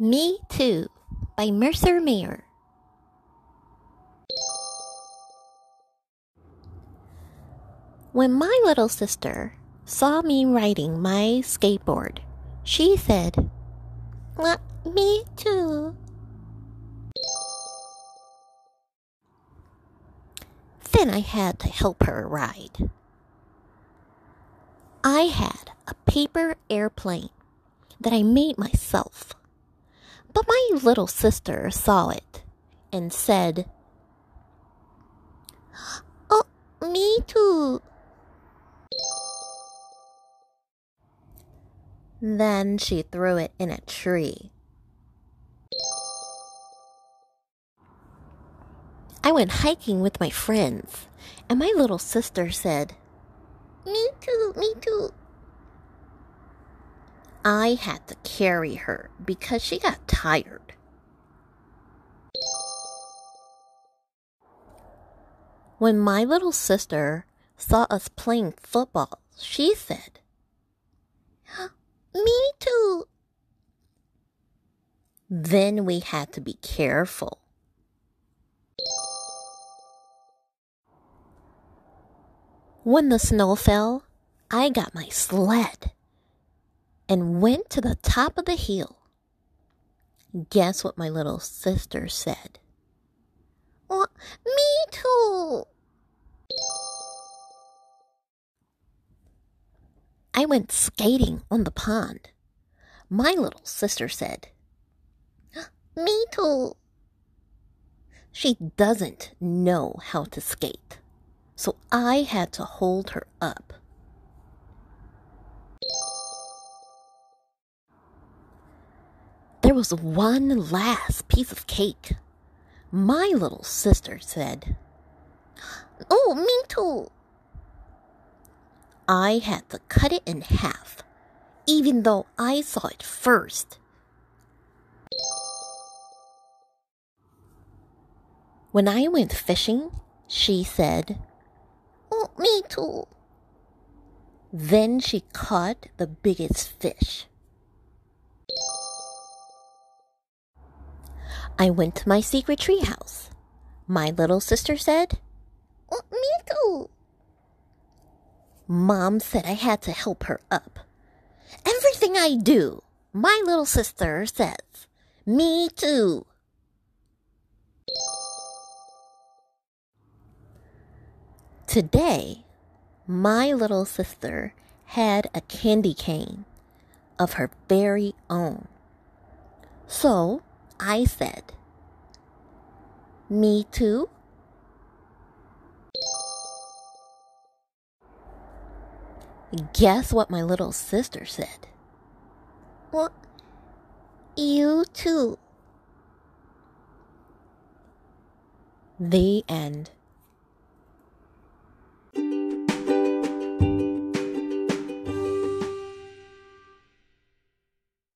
Me Too by Mercer Mayer. When my little sister saw me riding my skateboard, she said, "Well, Me too. Then I had to help her ride. I had a paper airplane that I made myself. But my little sister saw it and said, Oh, me too. Then she threw it in a tree. I went hiking with my friends, and my little sister said, Me too, me too. I had to carry her because she got tired. When my little sister saw us playing football, she said, Me too. Then we had to be careful. When the snow fell, I got my sled and went to the top of the hill. Guess what my little sister said? Well, me too. I went skating on the pond. My little sister said, Me too. She doesn't know how to skate, so I had to hold her up. There was one last piece of cake. My little sister said, Oh, me too. I had to cut it in half, even though I saw it first. When I went fishing, she said, Oh, me too. Then she caught the biggest fish. I went to my secret treehouse. My little sister said, oh, Me too. Mom said I had to help her up. Everything I do, my little sister says, Me too. Today, my little sister had a candy cane of her very own. So I said, Me too? Guess what my little sister said? Well, you too. The end.